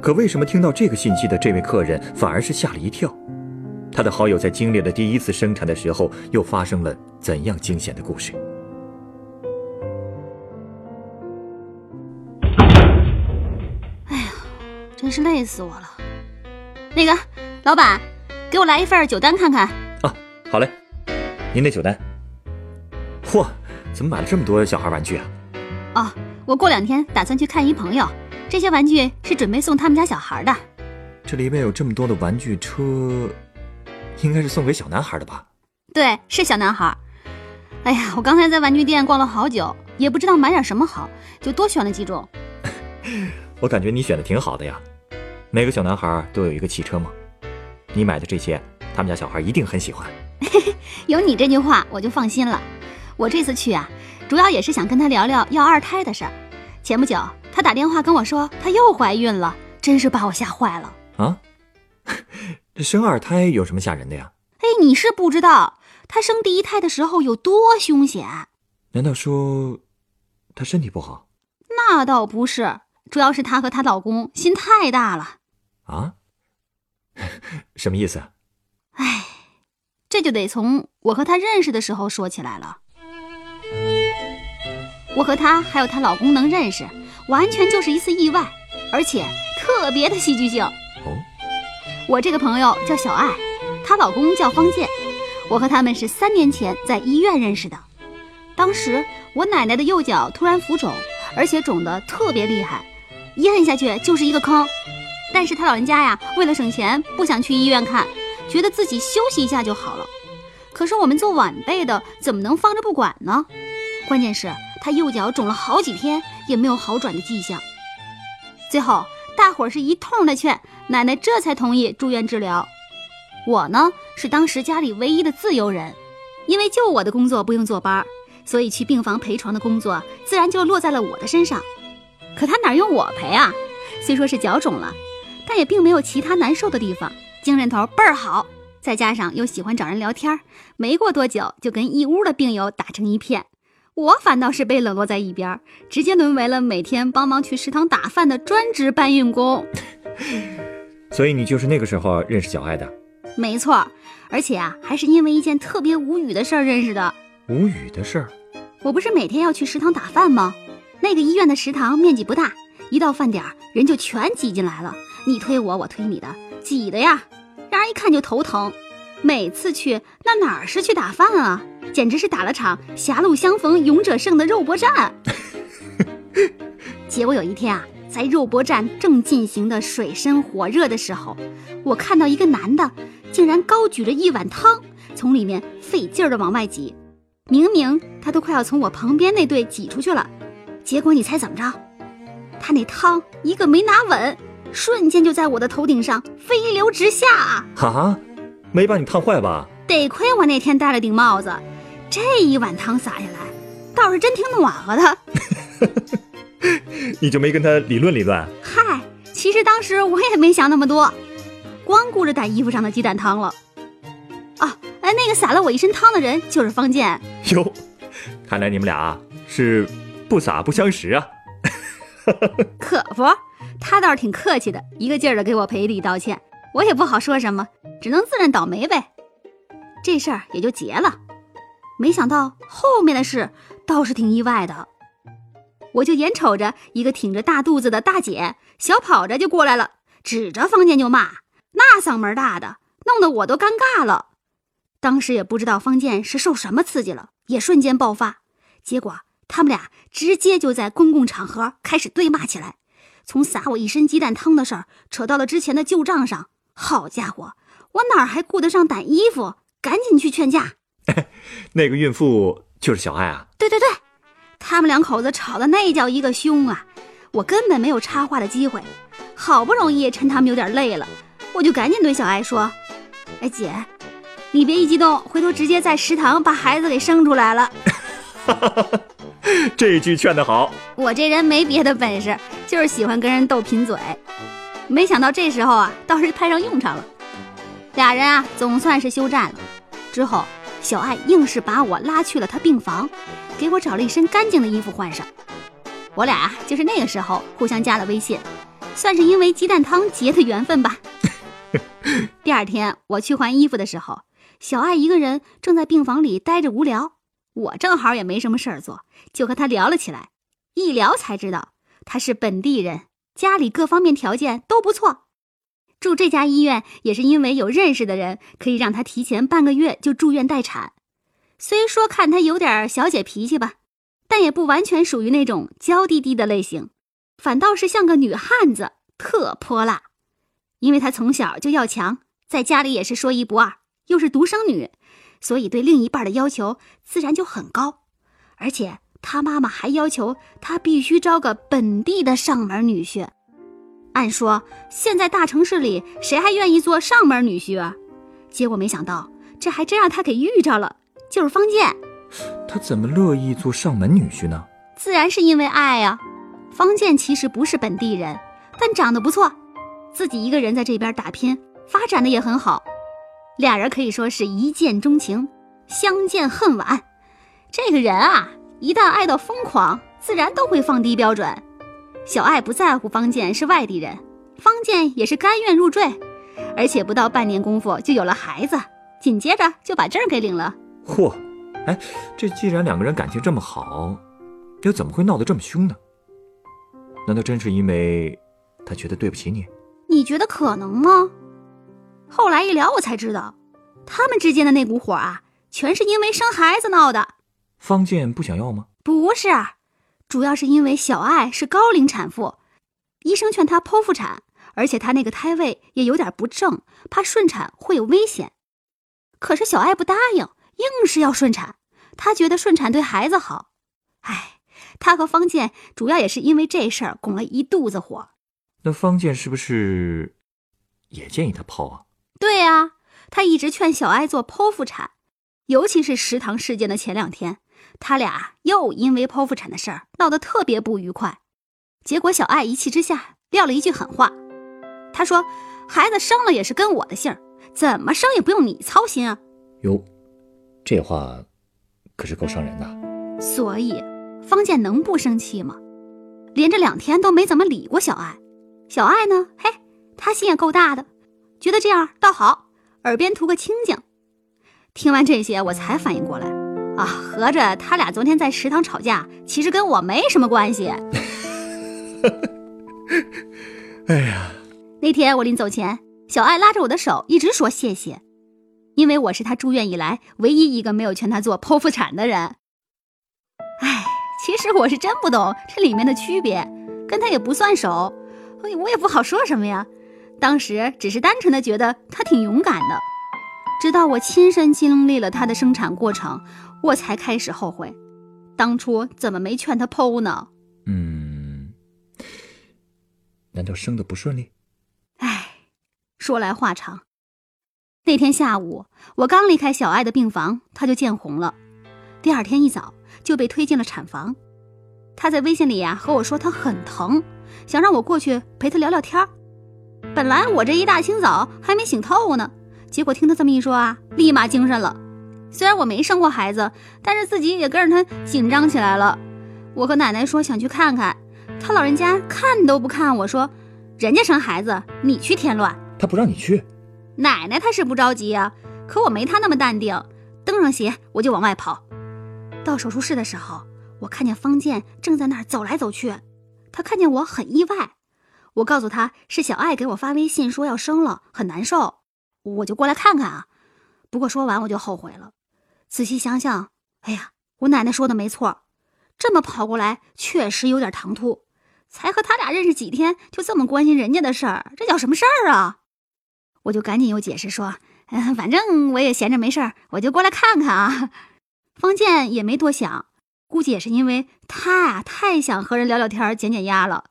可为什么听到这个信息的这位客人反而是吓了一跳？他的好友在经历了第一次生产的时候，又发生了怎样惊险的故事？哎呀，真是累死我了！那个老板，给我来一份酒单看看。啊，好嘞，您的酒单。嚯，怎么买了这么多小孩玩具啊？哦，我过两天打算去看一朋友，这些玩具是准备送他们家小孩的。这里面有这么多的玩具车，应该是送给小男孩的吧？对，是小男孩。哎呀，我刚才在玩具店逛了好久，也不知道买点什么好，就多选了几种。我感觉你选的挺好的呀。每个小男孩都有一个汽车吗？你买的这些，他们家小孩一定很喜欢。有你这句话，我就放心了。我这次去啊，主要也是想跟他聊聊要二胎的事儿。前不久，他打电话跟我说她又怀孕了，真是把我吓坏了。啊，这生二胎有什么吓人的呀？哎，你是不知道，她生第一胎的时候有多凶险。难道说她身体不好？那倒不是，主要是她和她老公心太大了。啊？什么意思？哎，这就得从我和她认识的时候说起来了。我和她还有她老公能认识，完全就是一次意外，而且特别的戏剧性。哦，我这个朋友叫小爱，她老公叫方健。我和他们是三年前在医院认识的。当时我奶奶的右脚突然浮肿，而且肿得特别厉害，一摁下去就是一个坑。但是她老人家呀，为了省钱，不想去医院看，觉得自己休息一下就好了。可是我们做晚辈的怎么能放着不管呢？关键是她右脚肿了好几天，也没有好转的迹象。最后大伙儿是一通的劝，奶奶这才同意住院治疗。我呢是当时家里唯一的自由人，因为就我的工作不用坐班，所以去病房陪床的工作自然就落在了我的身上。可他哪用我陪啊？虽说是脚肿了，但也并没有其他难受的地方，精神头倍儿好。再加上又喜欢找人聊天，没过多久就跟一屋的病友打成一片。我反倒是被冷落在一边，直接沦为了每天帮忙去食堂打饭的专职搬运工。所以你就是那个时候认识小爱的？没错，而且啊，还是因为一件特别无语的事儿认识的。无语的事儿？我不是每天要去食堂打饭吗？那个医院的食堂面积不大，一到饭点儿人就全挤进来了，你推我，我推你的，挤的呀，让人一看就头疼。每次去那哪儿是去打饭啊，简直是打了场狭路相逢勇者胜的肉搏战。结果有一天啊，在肉搏战正进行的水深火热的时候，我看到一个男的竟然高举着一碗汤，从里面费劲儿的往外挤。明明他都快要从我旁边那队挤出去了，结果你猜怎么着？他那汤一个没拿稳，瞬间就在我的头顶上飞流直下啊！哈，没把你烫坏吧？得亏我那天戴了顶帽子，这一碗汤洒下来，倒是真挺暖和的。你就没跟他理论理论？嗨，其实当时我也没想那么多，光顾着打衣服上的鸡蛋汤了。啊，哎，那个洒了我一身汤的人就是方健。哟，看来你们俩是不洒不相识啊。可不，他倒是挺客气的，一个劲儿的给我赔礼道歉，我也不好说什么，只能自认倒霉呗。这事儿也就结了。没想到后面的事倒是挺意外的，我就眼瞅着一个挺着大肚子的大姐小跑着就过来了，指着方健就骂，那嗓门大的，弄得我都尴尬了。当时也不知道方健是受什么刺激了，也瞬间爆发，结果。他们俩直接就在公共场合开始对骂起来，从撒我一身鸡蛋汤的事儿扯到了之前的旧账上。好家伙，我哪还顾得上掸衣服？赶紧去劝架。那个孕妇就是小爱啊？对对对，他们两口子吵的那叫一个凶啊！我根本没有插话的机会，好不容易趁他们有点累了，我就赶紧对小艾说：“哎姐，你别一激动，回头直接在食堂把孩子给生出来了。”这句劝得好。我这人没别的本事，就是喜欢跟人斗贫嘴。没想到这时候啊，倒是派上用场了。俩人啊，总算是休战了。之后，小爱硬是把我拉去了她病房，给我找了一身干净的衣服换上。我俩就是那个时候互相加了微信，算是因为鸡蛋汤结的缘分吧。第二天我去换衣服的时候，小爱一个人正在病房里待着无聊，我正好也没什么事儿做，就和她聊了起来。一聊才知道她是本地人，家里各方面条件都不错。住这家医院也是因为有认识的人，可以让他提前半个月就住院待产。虽说看他有点小姐脾气吧。但也不完全属于那种娇滴滴的类型，反倒是像个女汉子，特泼辣。因为她从小就要强，在家里也是说一不二，又是独生女，所以对另一半的要求自然就很高。而且她妈妈还要求他必须招个本地的上门女婿。按说现在大城市里谁还愿意做上门女婿啊？结果没想到这还真让他给遇着了，就是方健。他怎么乐意做上门女婿呢？自然是因为爱呀。方健其实不是本地人，但长得不错，自己一个人在这边打拼，发展的也很好。俩人可以说是一见钟情，相见恨晚。这个人啊，一旦爱到疯狂，自然都会放低标准。小爱不在乎方健是外地人，方健也是甘愿入赘，而且不到半年功夫就有了孩子，紧接着就把证给领了。嚯！哎，这既然两个人感情这么好，又怎么会闹得这么凶呢？难道真是因为他觉得对不起你？你觉得可能吗？后来一聊，我才知道，他们之间的那股火啊，全是因为生孩子闹的。方健不想要吗？不是，主要是因为小爱是高龄产妇，医生劝她剖腹产，而且她那个胎位也有点不正，怕顺产会有危险。可是小爱不答应。硬是要顺产，她觉得顺产对孩子好。哎，她和方健主要也是因为这事儿拱了一肚子火。那方健是不是也建议她剖啊？对呀，他一直劝小艾做剖腹产，尤其是食堂事件的前两天，他俩又因为剖腹产的事儿闹得特别不愉快。结果小爱一气之下撂了一句狠话，她说：“孩子生了也是跟我的姓，怎么生也不用你操心啊。”哟。这话可是够伤人的，所以方健能不生气吗？连着两天都没怎么理过小爱。小爱呢？嘿，她心也够大的，觉得这样倒好，耳边图个清静。听完这些，我才反应过来，啊，合着他俩昨天在食堂吵架，其实跟我没什么关系。哎呀，那天我临走前，小爱拉着我的手，一直说谢谢。因为我是他住院以来唯一一个没有劝他做剖腹产的人。哎，其实我是真不懂这里面的区别，跟他也不算熟，我也不好说什么呀。当时只是单纯的觉得他挺勇敢的。直到我亲身经历了她的生产过程，我才开始后悔，当初怎么没劝她剖呢？嗯，难道生的不顺利？哎，说来话长。那天下午，我刚离开小爱的病房，她就见红了。第二天一早就被推进了产房。她在微信里呀和我说她很疼，想让我过去陪她聊聊天儿本来我这一大清早还没醒透呢，结果听他这么一说啊，立马精神了。虽然我没生过孩子，但是自己也跟着他紧张起来了。我和奶奶说想去看看，他老人家看都不看我说，人家生孩子你去添乱，他不让你去。奶奶她是不着急呀，可我没她那么淡定。蹬上鞋我就往外跑。到手术室的时候，我看见方健正在那儿走来走去。他看见我很意外。我告诉他是小爱给我发微信说要生了，很难受，我就过来看看啊。不过说完我就后悔了。仔细想想，哎呀，我奶奶说的没错，这么跑过来确实有点唐突。才和他俩认识几天，就这么关心人家的事儿，这叫什么事儿啊？我就赶紧又解释说，嗯，反正我也闲着没事儿，我就过来看看啊。方健也没多想，估计也是因为他呀太想和人聊聊天、减减压了，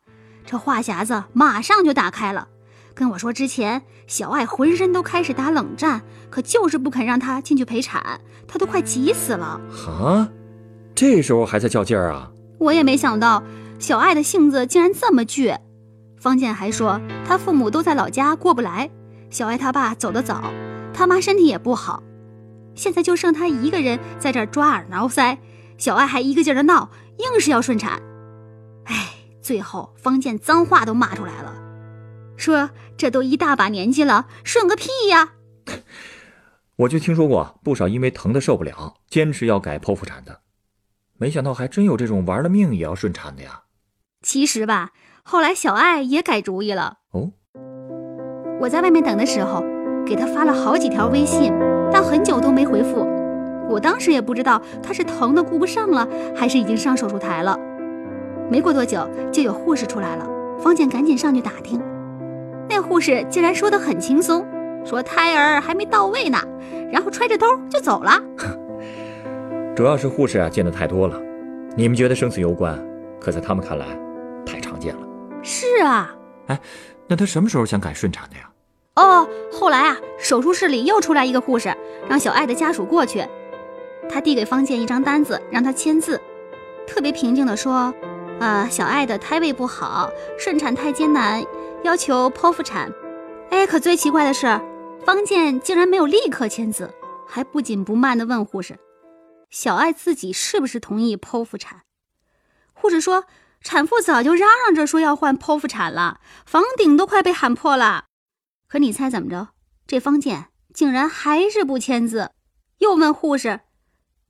这话匣子马上就打开了，跟我说之前小爱浑身都开始打冷战，可就是不肯让他进去陪产，他都快急死了。啊，这时候还在较劲儿啊？我也没想到小爱的性子竟然这么倔。方健还说他父母都在老家过不来，小爱他爸走得早，他妈身体也不好，现在就剩他一个人在这儿抓耳挠腮，小爱还一个劲儿的闹，硬是要顺产。哎。最后，方健脏话都骂出来了，说：“这都一大把年纪了，顺个屁呀！” 我就听说过不少因为疼的受不了，坚持要改剖腹产的，没想到还真有这种玩了命也要顺产的呀。其实吧，后来小爱也改主意了。哦，我在外面等的时候，给他发了好几条微信，但很久都没回复。我当时也不知道他是疼的顾不上了，还是已经上手术台了。没过多久，就有护士出来了。方健赶紧上去打听，那护士竟然说得很轻松，说胎儿还没到位呢，然后揣着兜就走了。主要是护士啊见的太多了，你们觉得生死攸关，可在他们看来，太常见了。是啊，哎，那他什么时候想改顺产的呀？哦，后来啊，手术室里又出来一个护士，让小爱的家属过去。他递给方健一张单子，让他签字，特别平静地说。啊，小爱的胎位不好，顺产太艰难，要求剖腹产。哎，可最奇怪的是，方健竟然没有立刻签字，还不紧不慢地问护士：“小爱自己是不是同意剖腹产？”护士说：“产妇早就嚷嚷着说要换剖腹产了，房顶都快被喊破了。”可你猜怎么着？这方健竟然还是不签字，又问护士：“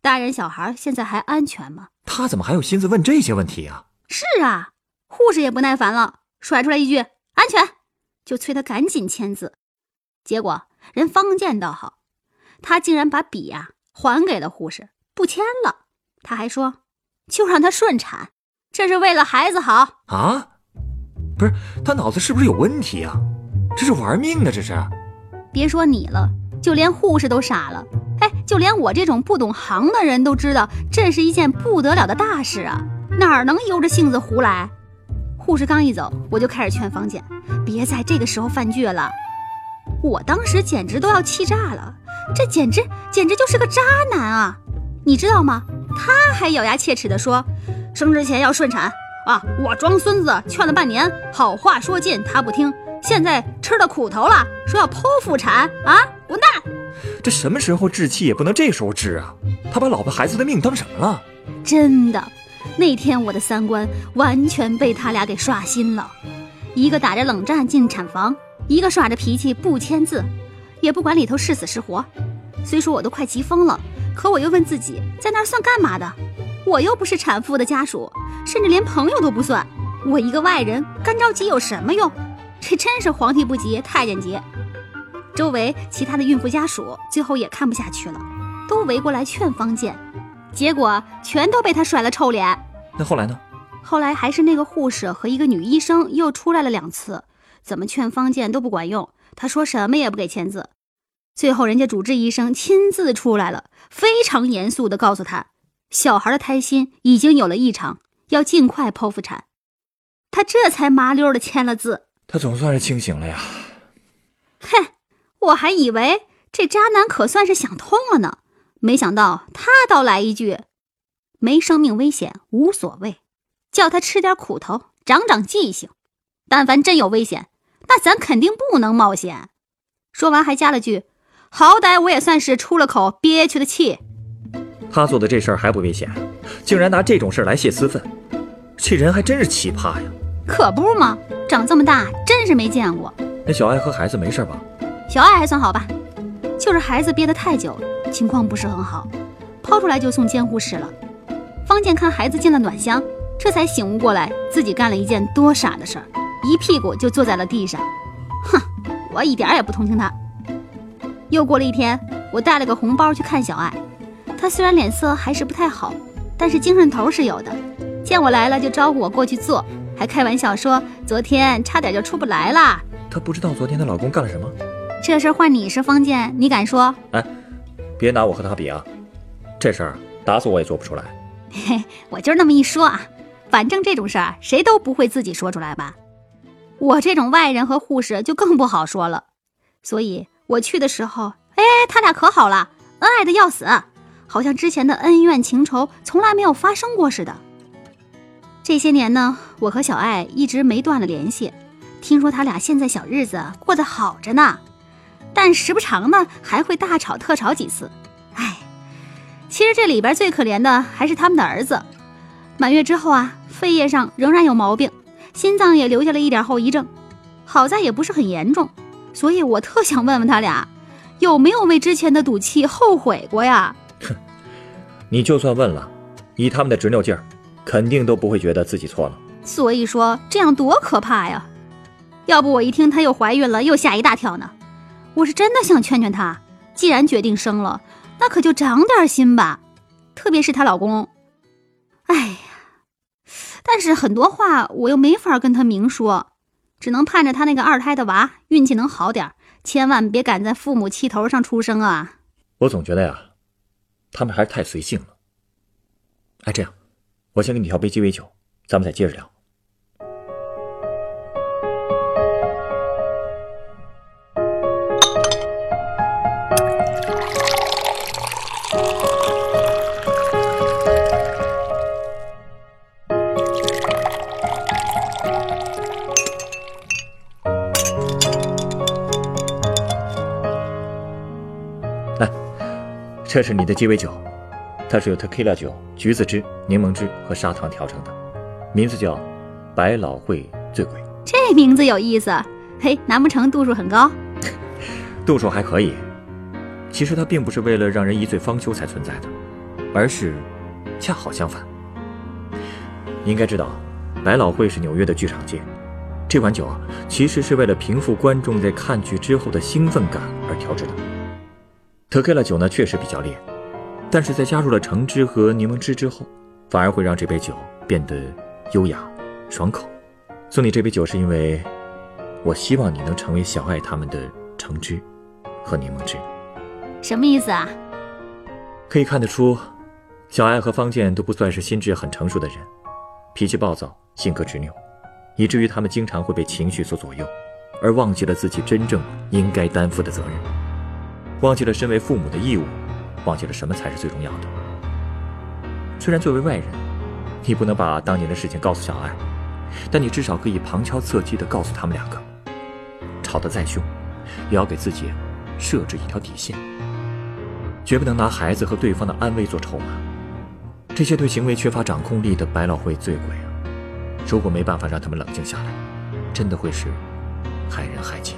大人小孩现在还安全吗？”他怎么还有心思问这些问题啊？是啊，护士也不耐烦了，甩出来一句“安全”，就催他赶紧签字。结果人方健倒好，他竟然把笔呀还给了护士，不签了。他还说：“就让他顺产，这是为了孩子好啊！”不是他脑子是不是有问题啊？这是玩命呢！这是。别说你了，就连护士都傻了。哎，就连我这种不懂行的人都知道，这是一件不得了的大事啊。哪能由着性子胡来？护士刚一走，我就开始劝方健，别在这个时候犯倔了。我当时简直都要气炸了，这简直简直就是个渣男啊！你知道吗？他还咬牙切齿地说，生之前要顺产啊！我装孙子劝了半年，好话说尽他不听，现在吃了苦头了，说要剖腹产啊！滚蛋！这什么时候置气也不能这时候置啊！他把老婆孩子的命当什么了？真的。那天我的三观完全被他俩给刷新了，一个打着冷战进产房，一个耍着脾气不签字，也不管里头是死是活。虽说我都快急疯了，可我又问自己，在那儿算干嘛的？我又不是产妇的家属，甚至连朋友都不算。我一个外人干着急有什么用？这真是皇帝不急太监急。周围其他的孕妇家属最后也看不下去了，都围过来劝方健。结果全都被他甩了臭脸。那后来呢？后来还是那个护士和一个女医生又出来了两次，怎么劝方健都不管用。他说什么也不给签字。最后人家主治医生亲自出来了，非常严肃地告诉他，小孩的胎心已经有了异常，要尽快剖腹产。他这才麻溜的签了字。他总算是清醒了呀。哼，我还以为这渣男可算是想通了呢。没想到他倒来一句：“没生命危险无所谓，叫他吃点苦头，长长记性。但凡真有危险，那咱肯定不能冒险。”说完还加了句：“好歹我也算是出了口憋屈的气。”他做的这事儿还不危险，竟然拿这种事儿来泄私愤，这人还真是奇葩呀！可不嘛，长这么大真是没见过。那小爱和孩子没事吧？小爱还算好吧，就是孩子憋得太久了。情况不是很好，抛出来就送监护室了。方健看孩子进了暖箱，这才醒悟过来，自己干了一件多傻的事儿，一屁股就坐在了地上。哼，我一点也不同情他。又过了一天，我带了个红包去看小爱，她虽然脸色还是不太好，但是精神头是有的。见我来了就招呼我过去坐，还开玩笑说昨天差点就出不来了。她不知道昨天她老公干了什么？这事换你是方健，你敢说？哎。别拿我和他比啊，这事儿打死我也做不出来。嘿，我就是那么一说啊，反正这种事儿谁都不会自己说出来吧。我这种外人和护士就更不好说了。所以我去的时候，哎，他俩可好了，恩爱的要死，好像之前的恩怨情仇从来没有发生过似的。这些年呢，我和小爱一直没断了联系。听说他俩现在小日子过得好着呢，但时不常呢还会大吵特吵几次。哎，其实这里边最可怜的还是他们的儿子，满月之后啊，肺叶上仍然有毛病，心脏也留下了一点后遗症，好在也不是很严重。所以我特想问问他俩，有没有为之前的赌气后悔过呀？哼，你就算问了，以他们的执拗劲儿，肯定都不会觉得自己错了。所以说这样多可怕呀！要不我一听她又怀孕了，又吓一大跳呢。我是真的想劝劝她，既然决定生了，那可就长点心吧。特别是她老公，哎呀，但是很多话我又没法跟她明说，只能盼着她那个二胎的娃运气能好点，千万别赶在父母气头上出生啊。我总觉得呀，他们还是太随性了。哎，这样，我先给你调杯鸡尾酒，咱们再接着聊。这是你的鸡尾酒，它是由 tequila 酒、橘子汁、柠檬汁和砂糖调成的，名字叫“百老汇醉鬼”。这名字有意思，嘿，难不成度数很高？度数还可以。其实它并不是为了让人一醉方休才存在的，而是恰好相反。你应该知道，百老汇是纽约的剧场街，这款酒啊，其实是为了平复观众在看剧之后的兴奋感而调制的。特 q 拉酒呢，确实比较烈，但是在加入了橙汁和柠檬汁之后，反而会让这杯酒变得优雅、爽口。送你这杯酒是因为，我希望你能成为小爱他们的橙汁和柠檬汁。什么意思啊？可以看得出，小爱和方健都不算是心智很成熟的人，脾气暴躁，性格执拗，以至于他们经常会被情绪所左右，而忘记了自己真正应该担负的责任。忘记了身为父母的义务，忘记了什么才是最重要的。虽然作为外人，你不能把当年的事情告诉小爱，但你至少可以旁敲侧击地告诉他们两个：吵得再凶，也要给自己设置一条底线，绝不能拿孩子和对方的安危做筹码。这些对行为缺乏掌控力的百老汇醉鬼啊，如果没办法让他们冷静下来，真的会是害人害己。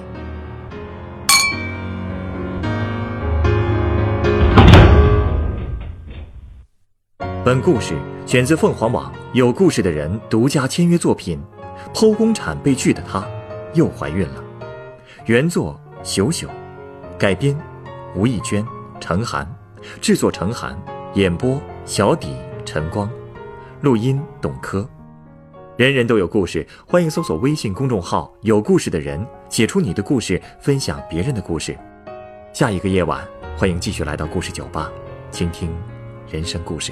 本故事选自凤凰网有故事的人独家签约作品，《剖宫产被拒的她又怀孕了》，原作朽朽，改编吴亦娟、程涵，制作程涵，演播小底晨光，录音董珂。人人都有故事，欢迎搜索微信公众号“有故事的人”，写出你的故事，分享别人的故事。下一个夜晚，欢迎继续来到故事酒吧，倾听人生故事。